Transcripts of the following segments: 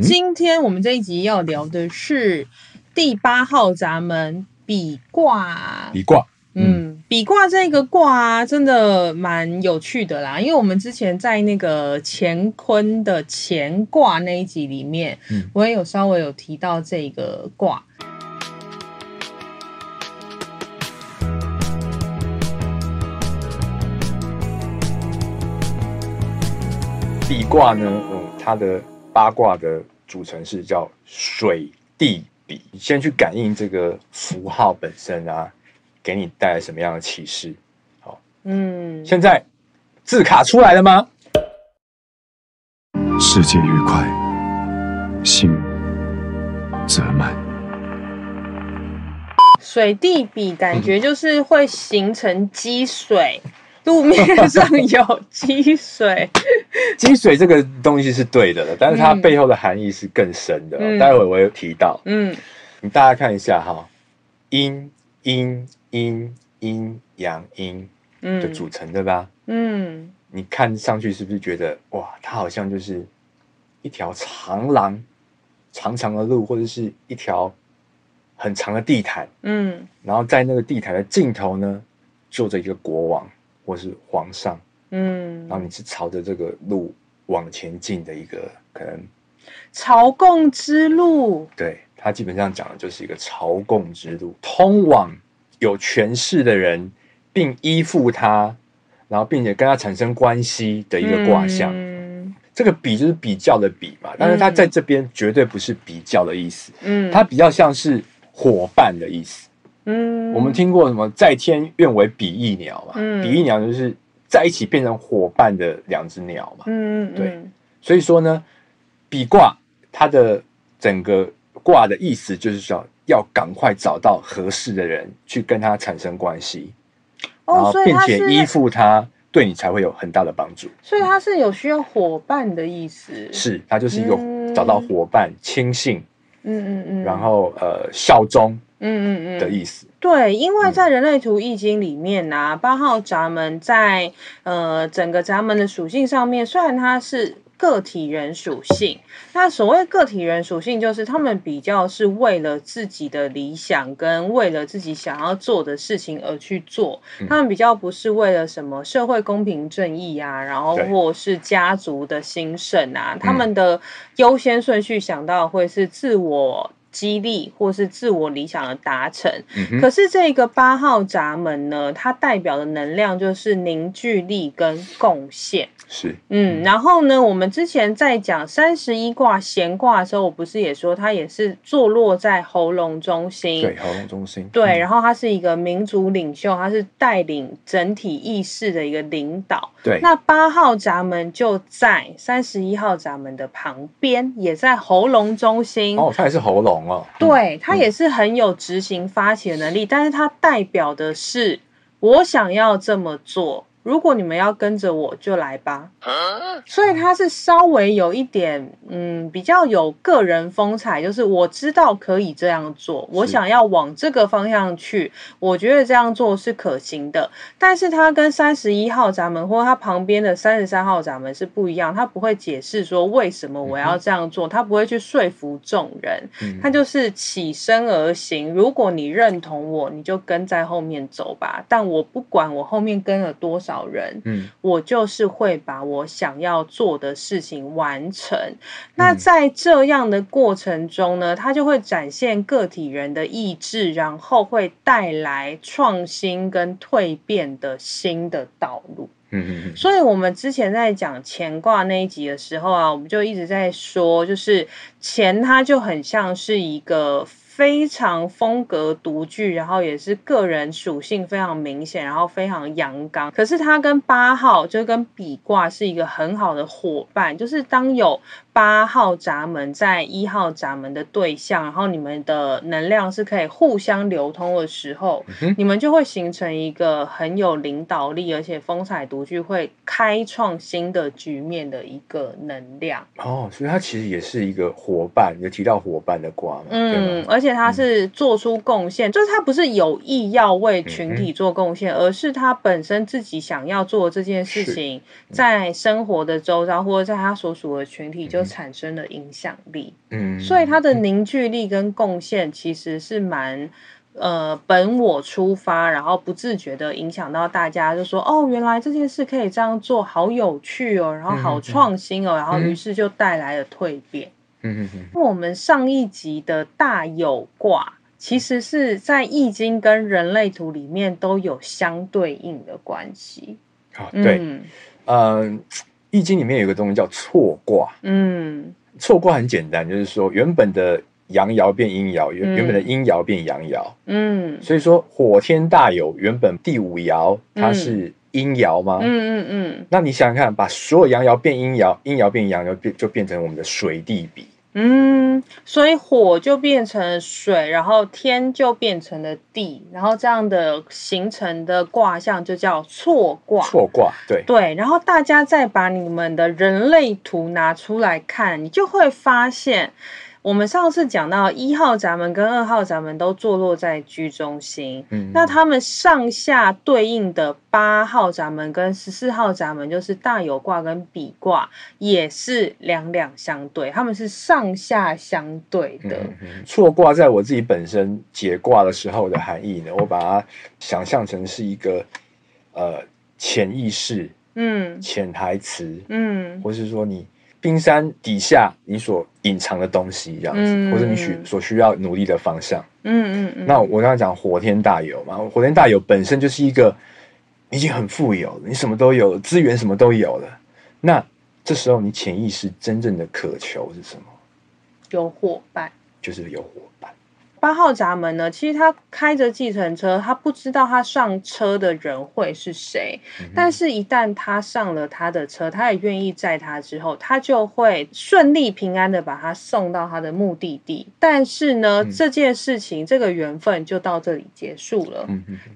今天我们这一集要聊的是第八号闸门比卦。比卦，嗯，比卦这个卦啊，真的蛮有趣的啦。因为我们之前在那个乾坤的乾卦那一集里面，嗯，我也有稍微有提到这个卦。比卦呢，嗯，它的。八卦的组成是叫水地比，你先去感应这个符号本身啊，给你带来什么样的启示？好，嗯，现在字卡出来了吗？世界越快，心则慢。水地比感觉就是会形成积水。嗯路面上有积水，积水这个东西是对的了，但是它背后的含义是更深的。嗯、待会我有提到，嗯，你大家看一下哈，阴阴阴阴阳阴的组成，对吧？嗯，你看上去是不是觉得哇，它好像就是一条长廊、长长的路，或者是一条很长的地毯？嗯，然后在那个地毯的尽头呢，坐着一个国王。或是皇上，嗯，然后你是朝着这个路往前进的一个可能朝贡之路，对，他基本上讲的就是一个朝贡之路，通往有权势的人，并依附他，然后并且跟他产生关系的一个卦象。嗯，这个比就是比较的比嘛，但是他在这边绝对不是比较的意思，嗯，它比较像是伙伴的意思。嗯，我们听过什么“在天愿为比翼鸟”嘛？嗯，比翼鸟就是在一起变成伙伴的两只鸟嘛。嗯，对。所以说呢，比卦它的整个卦的意思就是说，要赶快找到合适的人去跟他产生关系，哦、然后并且依附他，对你才会有很大的帮助。所以它是有需要伙伴的意思。是，它就是一个找到伙伴、亲信。嗯嗯嗯。然后呃，效忠。嗯嗯嗯。的意思，对，因为在人类图易经里面啊，八号闸门在呃整个闸门的属性上面，虽然它是个体人属性，那所谓个体人属性，就是他们比较是为了自己的理想跟为了自己想要做的事情而去做，他们比较不是为了什么社会公平正义啊，然后或是家族的兴盛啊，他们的优先顺序想到会是自我。激励或是自我理想的达成，嗯、可是这个八号闸门呢，它代表的能量就是凝聚力跟贡献。是，嗯，然后呢，我们之前在讲三十一卦闲卦的时候，我不是也说它也是坐落在喉咙中心，对，喉咙中心，对，然后它是一个民族领袖，它是带领整体意识的一个领导。对，那八号闸门就在三十一号闸门的旁边，也在喉咙中心。哦，它也是喉咙哦。对，他也是很有执行发起的能力，嗯、但是他代表的是我想要这么做。如果你们要跟着我，就来吧。所以他是稍微有一点，嗯，比较有个人风采，就是我知道可以这样做，我想要往这个方向去，我觉得这样做是可行的。但是他跟三十一号闸门或他旁边的三十三号闸门是不一样，他不会解释说为什么我要这样做，他不会去说服众人，他就是起身而行。如果你认同我，你就跟在后面走吧。但我不管我后面跟了多少。人，嗯，我就是会把我想要做的事情完成。那在这样的过程中呢，它就会展现个体人的意志，然后会带来创新跟蜕变的新的道路。嗯嗯嗯。所以，我们之前在讲乾卦那一集的时候啊，我们就一直在说，就是乾它就很像是一个。非常风格独具，然后也是个人属性非常明显，然后非常阳刚。可是他跟八号就跟比卦是一个很好的伙伴，就是当有。八号闸门在一号闸门的对象，然后你们的能量是可以互相流通的时候，嗯、你们就会形成一个很有领导力，而且风采独具，会开创新的局面的一个能量。哦，所以它其实也是一个伙伴，有提到伙伴的卦嘛？嗯，而且他是做出贡献，嗯、就是他不是有意要为群体做贡献，嗯、而是他本身自己想要做这件事情，在生活的周遭或者在他所属的群体就。产生了影响力。嗯，所以它的凝聚力跟贡献其实是蛮。呃，本我出发，然后不自觉的影响到大家，就说哦，原来这件事可以这样做，好有趣哦，然后好创新哦，嗯、然后于是就带来了蜕变。嗯嗯嗯。那我们上一集的大有卦，其实是在易经跟人类图里面都有相对应的关系。啊，对，嗯、呃，易经里面有个东西叫错卦。嗯，错卦很简单，就是说原本的。阳爻变阴爻，原原本的阴爻变阳爻，嗯，所以说火天大有原本第五爻它是阴爻吗？嗯嗯嗯。那你想想看，把所有阳爻变阴爻，阴爻变阳爻，变就变成我们的水地比。嗯，所以火就变成水，然后天就变成了地，然后这样的形成的卦象就叫错卦。错卦，对对。然后大家再把你们的人类图拿出来看，你就会发现。我们上次讲到一号闸门跟二号闸门都坐落在居中心，嗯，那他们上下对应的八号闸门跟十四号闸门就是大有卦跟比卦，也是两两相对，他们是上下相对的。错卦在我自己本身解卦的时候的含义呢，我把它想象成是一个呃潜意识，嗯，潜台词，嗯，或是说你。冰山底下，你所隐藏的东西，这样子，嗯、或者你需所需要努力的方向。嗯嗯嗯。那我刚才讲火天大有嘛，火天大有本身就是一个已经很富有了，你什么都有，资源什么都有了。那这时候你潜意识真正的渴求是什么？有伙伴，就是有伙伴。八号闸门呢？其实他开着计程车，他不知道他上车的人会是谁。嗯、但是，一旦他上了他的车，他也愿意载他之后，他就会顺利平安的把他送到他的目的地。但是呢，嗯、这件事情，这个缘分就到这里结束了。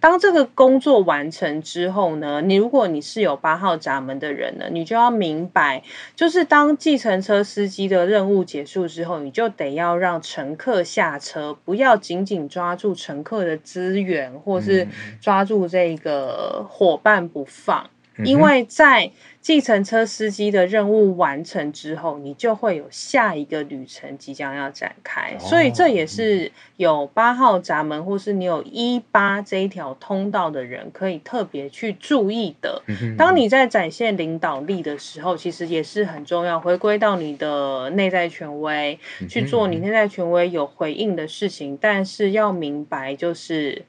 当这个工作完成之后呢，你如果你是有八号闸门的人呢，你就要明白，就是当计程车司机的任务结束之后，你就得要让乘客下车。不要紧紧抓住乘客的资源，或是抓住这个伙伴不放，因为在计程车司机的任务完成之后，你就会有下一个旅程即将要展开。哦、所以这也是有八号闸门，或是你有一八这一条通道的人可以特别去注意的。当你在展现领导力的时候，其实也是很重要，回归到你的内在权威，去做你内在权威有回应的事情。但是要明白，就是。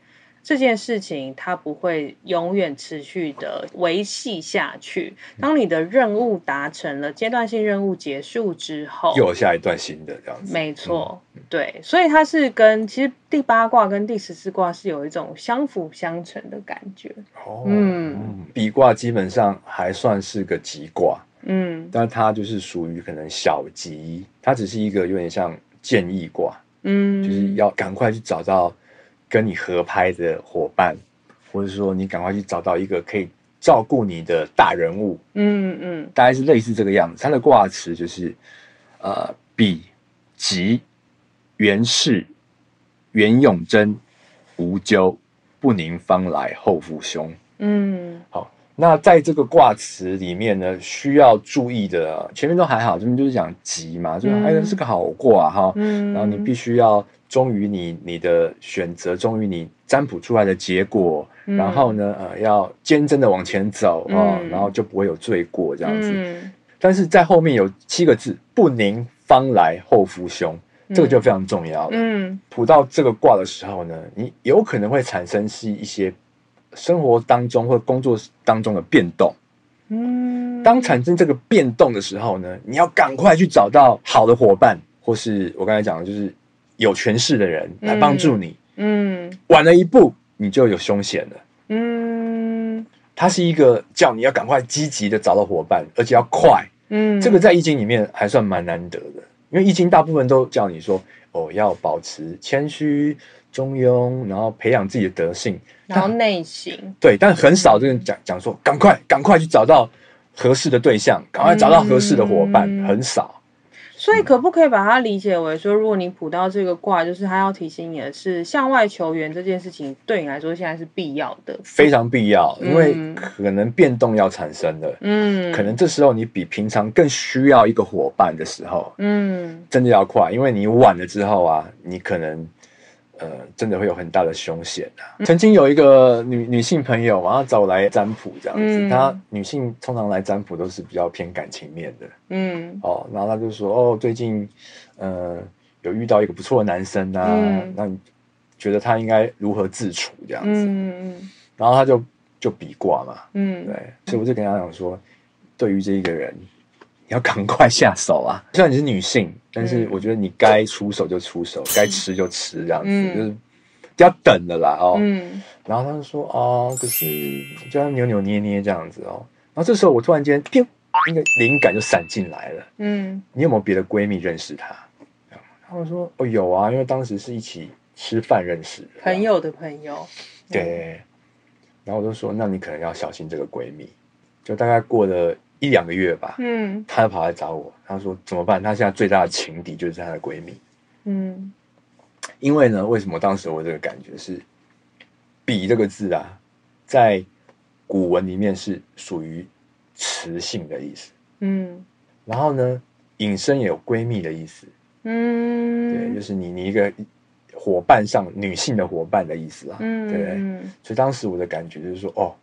这件事情它不会永远持续的维系下去。当你的任务达成了，阶段性任务结束之后，又有下一段新的这样子。没错，嗯、对，所以它是跟其实第八卦跟第十四卦是有一种相辅相成的感觉。哦，嗯，比卦基本上还算是个吉卦，嗯，但它就是属于可能小吉，它只是一个有点像建议卦，嗯，就是要赶快去找到。跟你合拍的伙伴，或者说你赶快去找到一个可以照顾你的大人物，嗯嗯，大概是类似这个样子。它的卦辞就是，呃，比吉元氏元永贞无咎，不宁方来后父兄。嗯，好，那在这个卦辞里面呢，需要注意的，前面都还好，这边就是讲吉嘛，就是还是个好卦哈，嗯，然后你必须要。忠于你你的选择，忠于你占卜出来的结果，嗯、然后呢，呃，要坚贞的往前走啊，嗯、然后就不会有罪过这样子。嗯、但是在后面有七个字“不宁方来后福凶”，这个就非常重要了。嗯，卜到这个卦的时候呢，你有可能会产生是一些生活当中或工作当中的变动。嗯，当产生这个变动的时候呢，你要赶快去找到好的伙伴，或是我刚才讲的，就是。有权势的人来帮助你，嗯，嗯，晚了一步，你就有凶险了，嗯，它是一个叫你要赶快积极的找到伙伴，而且要快，嗯，这个在易经里面还算蛮难得的，因为易经大部分都叫你说，哦，要保持谦虚、中庸，然后培养自己的德性，然后内省，对，但很少这个讲讲说，赶快赶快去找到合适的对象，赶快找到合适的伙伴，嗯，很少。所以可不可以把它理解为说，如果你卜到这个卦，就是他要提醒你的是向外求援这件事情，对你来说现在是必要的，非常必要，因为可能变动要产生了，嗯，可能这时候你比平常更需要一个伙伴的时候，嗯，真的要快，因为你晚了之后啊，你可能。呃，真的会有很大的凶险啊！曾经有一个女女性朋友，然后找我来占卜这样子。她、嗯、女性通常来占卜都是比较偏感情面的，嗯，哦，然后她就说，哦，最近呃有遇到一个不错的男生啊，嗯、那你觉得他应该如何自处这样子？嗯嗯，然后她就就比卦嘛，嗯，对，所以我就跟她讲说，对于这一个人。要赶快下手啊！虽然你是女性，但是我觉得你该出手就出手，该、嗯、吃就吃，这样子、嗯、就是不要等的啦哦。嗯、然后他就说哦，可是就要扭扭捏捏这样子哦。然后这时候我突然间，砰，那个灵感就闪进来了。嗯，你有没有别的闺蜜认识她？他们说哦有啊，因为当时是一起吃饭认识的朋友的朋友。对。然后我就说，那你可能要小心这个闺蜜。就大概过了。一两个月吧，嗯，她就跑来找我，她说怎么办？她现在最大的情敌就是她的闺蜜，嗯，因为呢，为什么当时我这个感觉是“比”这个字啊，在古文里面是属于雌性的意思，嗯，然后呢，引申也有闺蜜的意思，嗯，对，就是你你一个伙伴上女性的伙伴的意思啊，嗯，对，所以当时我的感觉就是说，哦，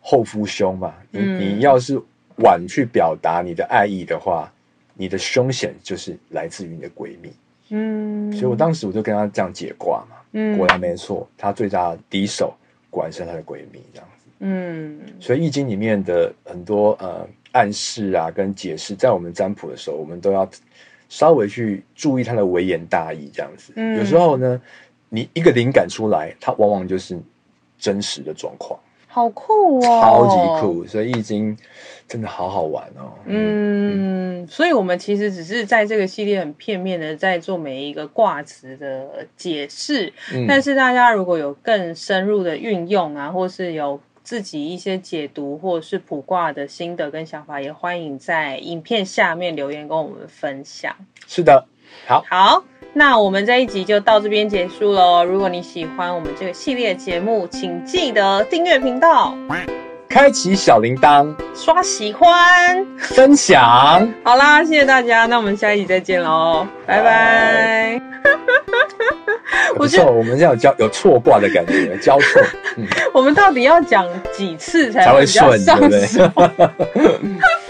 后夫兄嘛，你你要是。晚去表达你的爱意的话，你的凶险就是来自于你的闺蜜。嗯，所以我当时我就跟她这样解卦嘛，嗯，果然没错，她最大的敌手果然是她的闺蜜这样子。嗯，所以易经里面的很多呃暗示啊跟解释，在我们占卜的时候，我们都要稍微去注意它的微言大义这样子。嗯，有时候呢，你一个灵感出来，它往往就是真实的状况。好酷哦！超级酷，所以易经真的好好玩哦。嗯，嗯，所以我们其实只是在这个系列很片面的在做每一个卦辞的解释，嗯，但是大家如果有更深入的运用啊，或是有自己一些解读或者是卜卦的心得跟想法，也欢迎在影片下面留言跟我们分享。是的，好，好。那我们这一集就到这边结束喽。如果你喜欢我们这个系列节目，请记得订阅频道，开启小铃铛，刷喜欢，分享。好啦，谢谢大家，那我们下一集再见喽，拜拜。不错，我们要有交有错挂的感觉，交错。嗯，我们到底要讲几次才才会顺，对不对？